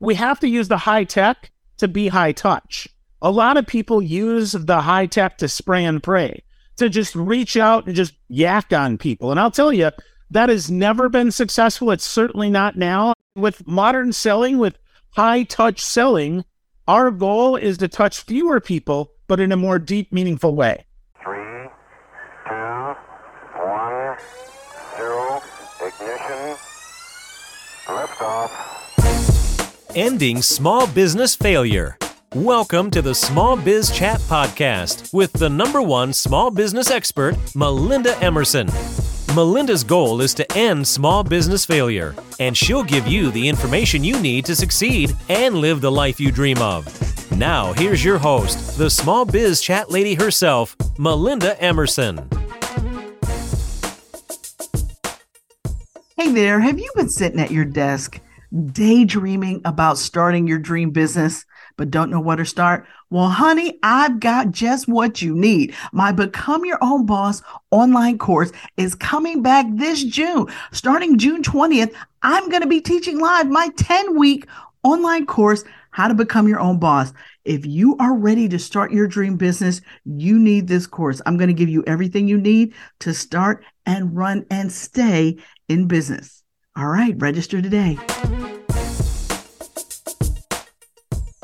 we have to use the high tech to be high touch. A lot of people use the high tech to spray and pray, to just reach out and just yak on people. And I'll tell you, that has never been successful. It's certainly not now. With modern selling, with high touch selling, our goal is to touch fewer people, but in a more deep, meaningful way. Three, two, one, zero, ignition, liftoff. Ending small business failure. Welcome to the Small Biz Chat Podcast with the number one small business expert, Melinda Emerson. Melinda's goal is to end small business failure, and she'll give you the information you need to succeed and live the life you dream of. Now, here's your host, the small biz chat lady herself, Melinda Emerson. Hey there, have you been sitting at your desk daydreaming about starting your dream business? but don't know where to start? Well, honey, I've got just what you need. My Become Your Own Boss online course is coming back this June. Starting June 20th, I'm going to be teaching live my 10 week online course, How to Become Your Own Boss. If you are ready to start your dream business, you need this course. I'm going to give you everything you need to start and run and stay in business. All right, register today.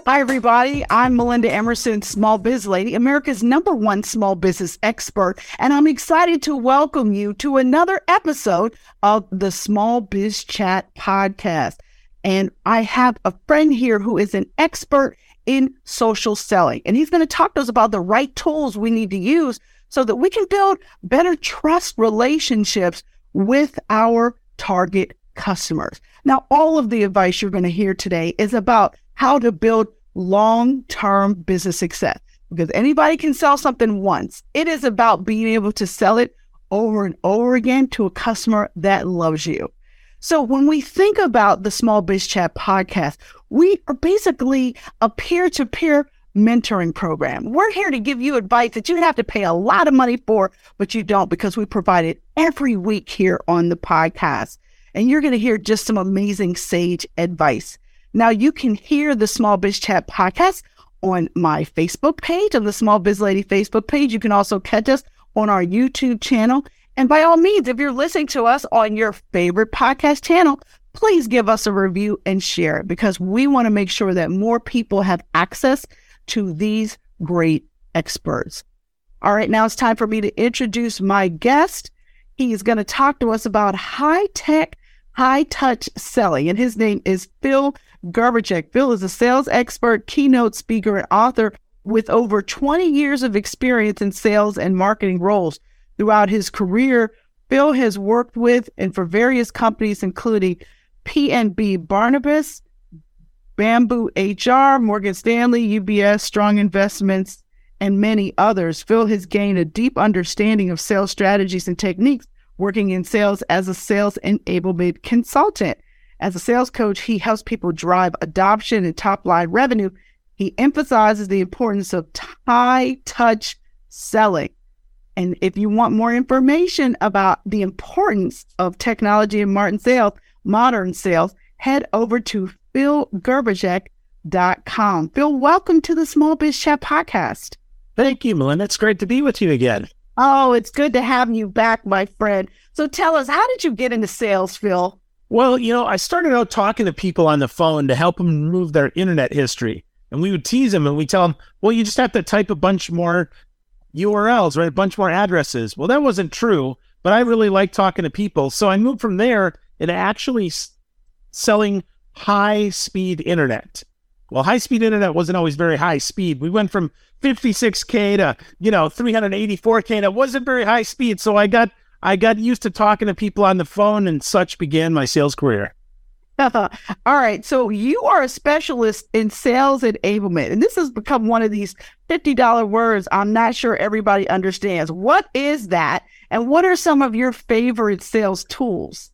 Hi, everybody. I'm Melinda Emerson, Small Biz Lady, America's number one small business expert, and I'm excited to welcome you to another episode of the Small Biz Chat podcast. And I have a friend here who is an expert in social selling, and he's going to talk to us about the right tools we need to use so that we can build better trust relationships with our target customers. Now, all of the advice you're going to hear today is about how to build long term business success because anybody can sell something once. It is about being able to sell it over and over again to a customer that loves you. So when we think about the Small Biz Chat podcast, we are basically a peer to peer mentoring program. We're here to give you advice that you have to pay a lot of money for, but you don't because we provide it every week here on the podcast. And you're going to hear just some amazing sage advice. Now you can hear the Small Biz Chat podcast on my Facebook page, on the Small Biz Lady Facebook page. You can also catch us on our YouTube channel. And by all means, if you're listening to us on your favorite podcast channel, please give us a review and share it because we want to make sure that more people have access to these great experts. All right, now it's time for me to introduce my guest. He's going to talk to us about high tech, high touch selling, and his name is Phil Gerbyshak. Phil is a sales expert, keynote speaker, and author with over 20 years of experience in sales and marketing roles. Throughout his career, Phil has worked with and for various companies, including PNB Barnabas, Bamboo HR, Morgan Stanley, UBS, Strong Investments, and many others. Phil has gained a deep understanding of sales strategies and techniques, working in sales as a sales enablement consultant. As a sales coach, he helps people drive adoption and top line revenue. He emphasizes the importance of high touch selling. And if you want more information about the importance of technology in Martin sales, modern sales, head over to philgerbyshak.com. Phil, welcome to the Small Biz Chat podcast. Thank you, Melinda. It's great to be with you again. Oh, it's good to have you back, my friend. So tell us, how did you get into sales, Phil? Well, you know, I started out talking to people on the phone to help them remove their internet history. And we would tease them and we tell them, well, you just have to type a bunch more URLs, right? A bunch more addresses. Well, that wasn't true, but I really like talking to people. So I moved from there into actually s- selling high speed internet. Well, high speed internet wasn't always very high speed. We went from 56K to, you know, 384K. And it wasn't very high speed. So I got I got used to talking to people on the phone, and such began my sales career. All right. So you are a specialist in sales enablement, and this has become one of these $50 words I'm not sure everybody understands. What is that? And what are some of your favorite sales tools?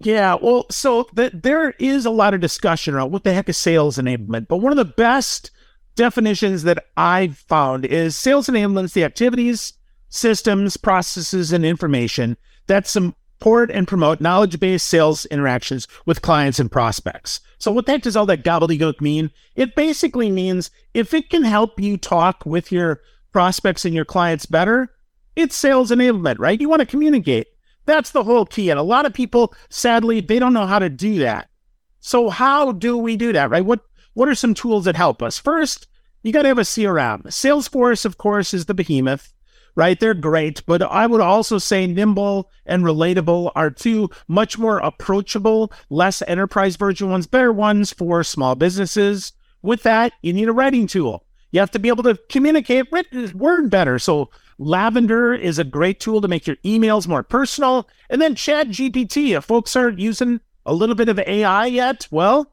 Yeah, well, so the, there is a lot of discussion around what the heck is sales enablement, but one of the best definitions that I've found is sales enablement is the activities, systems, processes, and information that support and promote knowledge based sales interactions with clients and prospects. So, what that does all that gobbledygook mean? It basically means if it can help you talk with your prospects and your clients better, it's sales enablement, right? You want to communicate. That's the whole key. And a lot of people, sadly, they don't know how to do that. So, how do we do that, right? What what are some tools that help us? First, you got to have a CRM. Salesforce, of course, is the behemoth right? They're great, but I would also say Nimble and Relatable are two much more approachable, less enterprise version ones, better ones for small businesses. With that, you need a writing tool. You have to be able to communicate written word better. So Lavender is a great tool to make your emails more personal. And then Chat GPT, if folks aren't using a little bit of AI yet, well,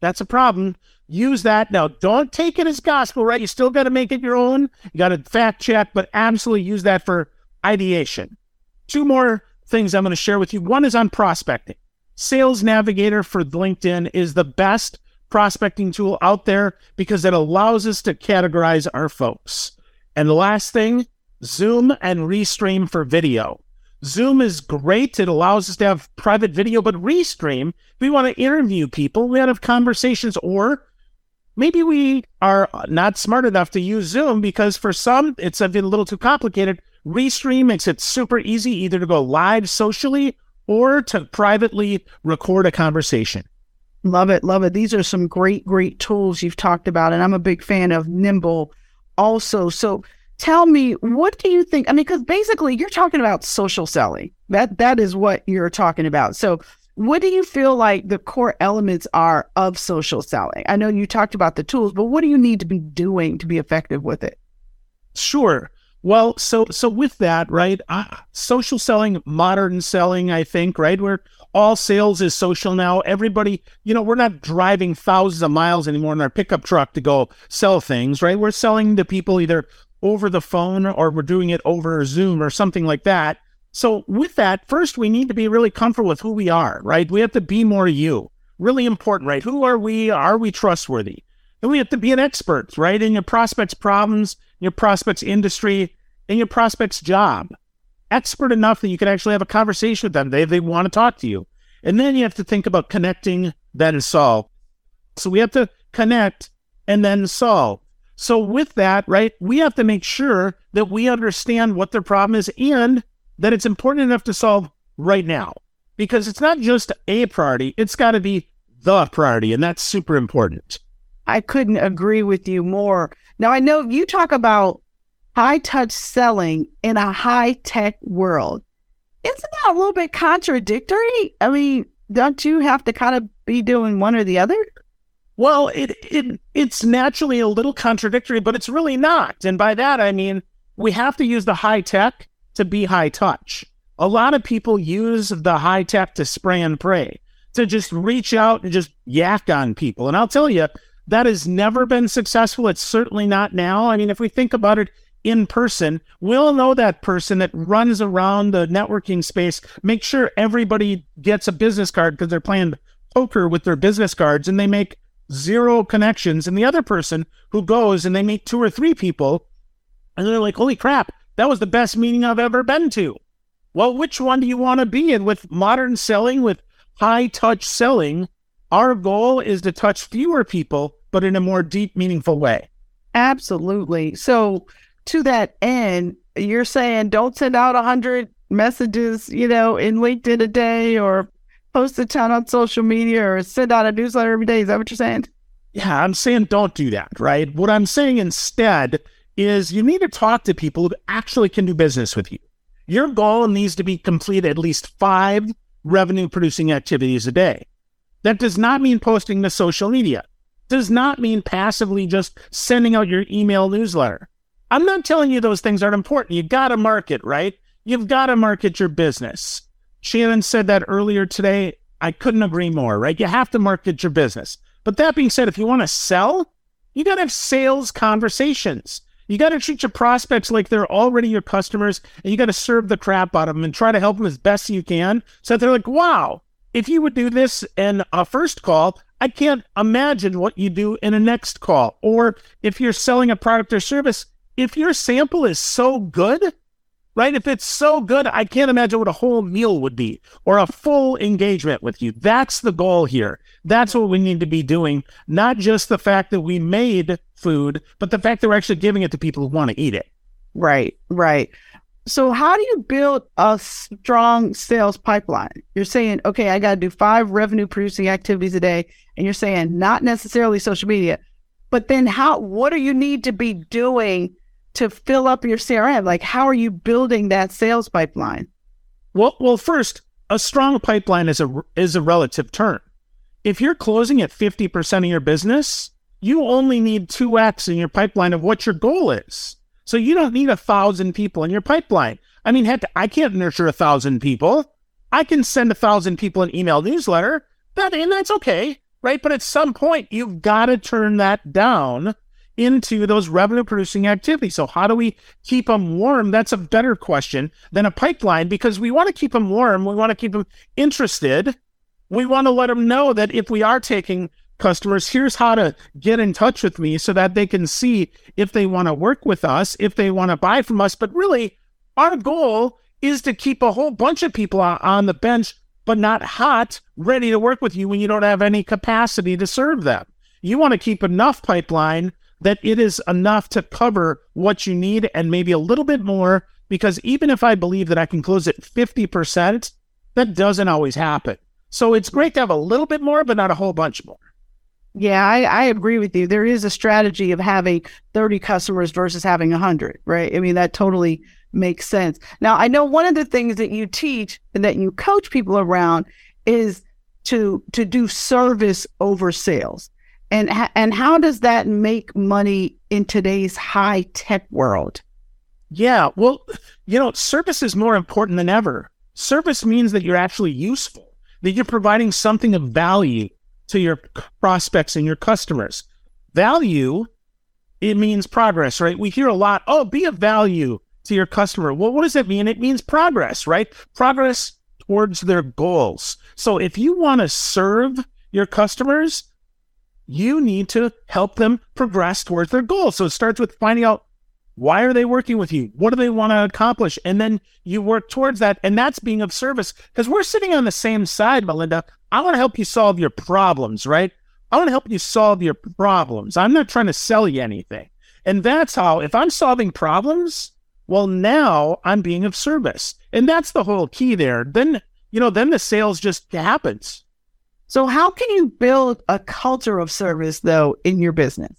that's a problem use that. Now, don't take it as gospel, right? You still got to make it your own. You got to fact check, but absolutely use that for ideation. Two more things I'm going to share with you. One is on prospecting. Sales Navigator for LinkedIn is the best prospecting tool out there because it allows us to categorize our folks. And the last thing, Zoom and Restream for video. Zoom is great. It allows us to have private video, but Restream, we want to interview people, we want to have conversations, or maybe we are not smart enough to use Zoom because for some it's a little too complicated. Restream makes it super easy either to go live socially or to privately record a conversation. Love it, love it. These are some great, great tools you've talked about, and I'm a big fan of Nimble also. So tell me, what do you think? I mean, because basically you're talking about social selling. That that is what you're talking about. So what do you feel like the core elements are of social selling? I know you talked about the tools, but what do you need to be doing to be effective with it? Sure. Well, so so with that, right? Uh, social selling, modern selling, I think, right? Where all sales is social now. Everybody, you know, we're not driving thousands of miles anymore in our pickup truck to go sell things, right? We're selling to people either over the phone or we're doing it over Zoom or something like that. So, with that, first, we need to be really comfortable with who we are, right? We have to be more you. Really important, right? Who are we? Are we trustworthy? And we have to be an expert, right? In your prospect's problems, your prospect's industry, in your prospect's job. Expert enough that you can actually have a conversation with them. They, they want to talk to you. And then you have to think about connecting, then solve. So we have to connect and then solve. So with that, right, we have to make sure that we understand what their problem is and that it's important enough to solve right now because it's not just a priority, it's got to be the priority. And that's super important. I couldn't agree with you more. Now, I know you talk about high touch selling in a high tech world. Isn't that a little bit contradictory? I mean, don't you have to kind of be doing one or the other? Well, it, it it's naturally a little contradictory, but it's really not. And by that I mean we have to use the high tech to be high touch. A lot of people use the high tech to spray and pray, to just reach out and just yak on people. And I'll tell you, that has never been successful. It's certainly not now. I mean, if we think about it in person, we'll know that person that runs around the networking space, make sure everybody gets a business card because they're playing poker with their business cards and they make zero connections. And the other person who goes and they meet two or three people and they're like, holy crap, that was the best meeting I've ever been to. Well, which one do you want to be in? With modern selling, with high touch selling, our goal is to touch fewer people, but in a more deep, meaningful way. Absolutely. So, to that end, you're saying don't send out a 100 messages, you know, in LinkedIn a day or post a ton on social media or send out a newsletter every day. Is that what you're saying? Yeah, I'm saying don't do that, right? What I'm saying instead is you need to talk to people who actually can do business with you. Your goal needs to be complete at least five revenue producing activities a day. That does not mean posting to social media. Does not mean passively just sending out your email newsletter. I'm not telling you those things aren't important. You got to market, right? You've got to market your business. Shannon said that earlier today. I couldn't agree more, right? You have to market your business. But that being said, if you want to sell, you got to have sales conversations. You got to treat your prospects like they're already your customers, and you got to serve the crap out of them and try to help them as best you can. So they're like, wow, if you would do this in a first call, I can't imagine what you do in a next call. Or if you're selling a product or service, if your sample is so good, right? If it's so good, I can't imagine what a whole meal would be or a full engagement with you. That's the goal here. That's what we need to be doing. Not just the fact that we made food, but the fact that we're actually giving it to people who want to eat it. Right, right. So, how do you build a strong sales pipeline? You're saying, okay, I got to do five revenue producing activities a day. And you're saying not necessarily social media, but then how, what do you need to be doing to fill up your CRM? Like, how are you building that sales pipeline? Well, well, first, a strong pipeline is a is a relative term. If you're closing at 50% of your business, you only need 2x in your pipeline of what your goal is. So you don't need a thousand people in your pipeline. I mean, heck, I can't nurture a thousand people. I can send a thousand people an email newsletter. That and that's okay, right? But at some point, you've got to turn that down into those revenue producing activities. So how do we keep them warm? That's a better question than a pipeline because we want to keep them warm. We want to keep them interested. We want to let them know that if we are taking customers, here's how to get in touch with me so that they can see if they want to work with us, if they want to buy from us. But really, our goal is to keep a whole bunch of people on the bench, but not hot, ready to work with you when you don't have any capacity to serve them. You want to keep enough pipeline that it is enough to cover what you need and maybe a little bit more. Because even if I believe that I can close at 50%, that doesn't always happen. So it's great to have a little bit more, but not a whole bunch more. Yeah, I, I agree with you. There is a strategy of having 30 customers versus having 100, right? I mean, that totally makes sense. Now, I know one of the things that you teach and that you coach people around is to to do service over sales. And and how does that make money in today's high tech world? Yeah, well, you know, service is more important than ever. Service means that you're actually useful, that you're providing something of value to your prospects and your customers. Value, it means progress, right? We hear a lot, oh, be of value to your customer. Well, what does that mean? It means progress, right? Progress towards their goals. So if you want to serve your customers, you need to help them progress towards their goals. So it starts with finding out why are they working with you? What do they want to accomplish? And then you work towards that. And that's being of service because we're sitting on the same side, Melinda. I want to help you solve your problems, right? I want to help you solve your problems. I'm not trying to sell you anything. And that's how, if I'm solving problems, well, now I'm being of service. And that's the whole key there. Then, you know, then the sales just happens. So, how can you build a culture of service, though, in your business?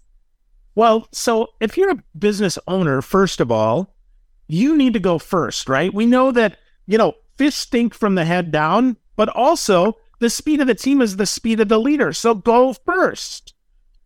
Well, so if you're a business owner, first of all, you need to go first, right? We know that, you know, fish stink from the head down, but also the speed of the team is the speed of the leader. So go first.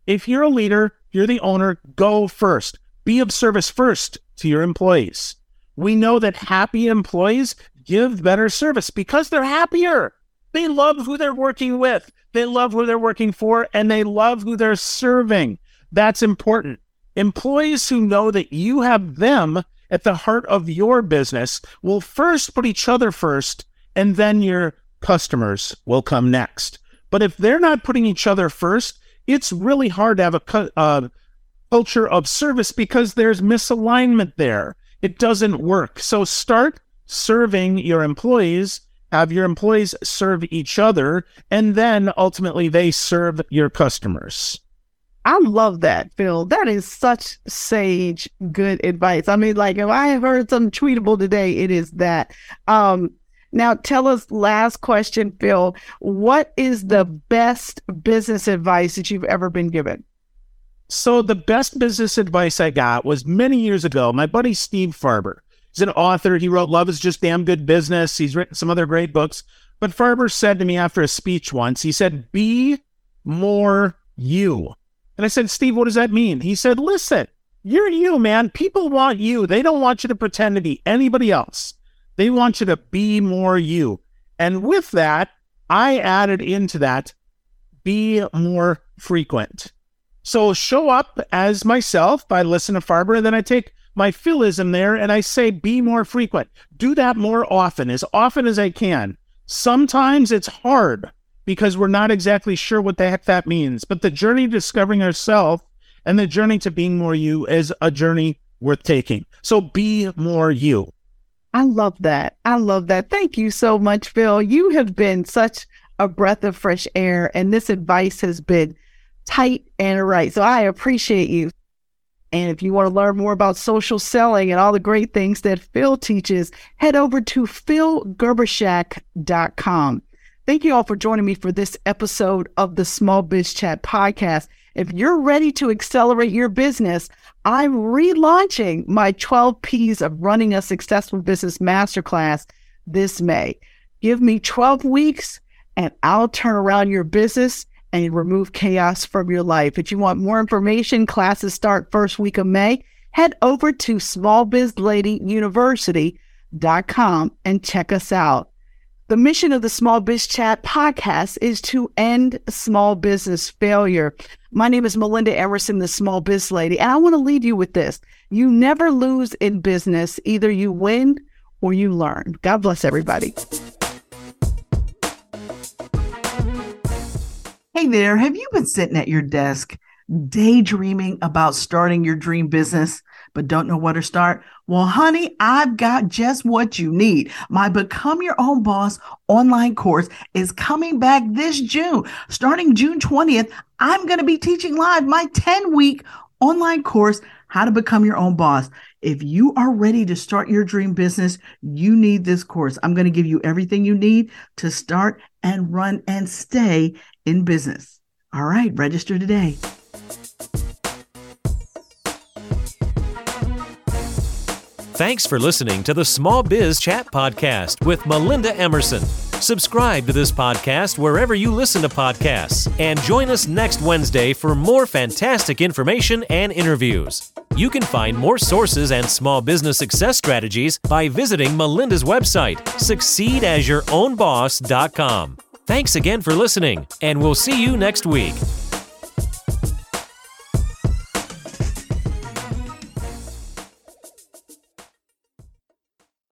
If you're a leader, you're the owner, go first. Be of service first to your employees. We know that happy employees give better service because they're happier. They love who they're working with, they love who they're working for, and they love who they're serving. That's important. Employees who know that you have them at the heart of your business will first put each other first, and then your customers will come next. But if they're not putting each other first, it's really hard to have a uh, culture of service because there's misalignment there. It doesn't work. So start serving your employees, have your employees serve each other, and then ultimately they serve your customers. I love that, Phil. That is such sage, good advice. I mean, like if I have heard something tweetable today, it is that. Um, now, tell us, last question, Phil. What is the best business advice that you've ever been given? So, the best business advice I got was many years ago. My buddy Steve Farber. He's an author. He wrote Love is Just Damn Good Business. He's written some other great books. But Farber said to me after a speech once, he said, Be more you. And I said, Steve, what does that mean? He said, Listen, you're you, man. People want you. They don't want you to pretend to be anybody else. They want you to be more you. And with that, I added into that be more frequent. So show up as myself by listen to Farber, and then I take my philism there and I say be more frequent. Do that more often, as often as I can. Sometimes it's hard because we're not exactly sure what the heck that means. But the journey to discovering ourselves and the journey to being more you is a journey worth taking. So be more you. I love that. I love that. Thank you so much, Phil. You have been such a breath of fresh air, and this advice has been tight and right. So I appreciate you. And if you want to learn more about social selling and all the great things that Phil teaches, head over to philgerbyshak.com. Thank you all for joining me for this episode of the Small Biz Chat podcast. If you're ready to accelerate your business, I'm relaunching my 12 P's of running a successful business masterclass this May. Give me 12 weeks and I'll turn around your business and remove chaos from your life. If you want more information, classes start first week of May. Head over to smallbizladyuniversity.com and check us out. The mission of the Small Biz Chat podcast is to end small business failure. My name is Melinda Emerson, the Small Biz Lady, and I want to leave you with this. You never lose in business. Either you win or you learn. God bless everybody. Hey there, have you been sitting at your desk daydreaming about starting your dream business? but don't know where to start? Well, honey, I've got just what you need. My Become Your Own Boss online course is coming back this June. Starting June 20th, I'm going to be teaching live my 10 week online course, How to Become Your Own Boss. If you are ready to start your dream business, you need this course. I'm going to give you everything you need to start and run and stay in business. All right, register today. Thanks for listening to the Small Biz Chat Podcast with Melinda Emerson. Subscribe to this podcast wherever you listen to podcasts and join us next Wednesday for more fantastic information and interviews. You can find more sources and small business success strategies by visiting Melinda's website, succeedasYourOwnBoss.com. Thanks again for listening, and we'll see you next week.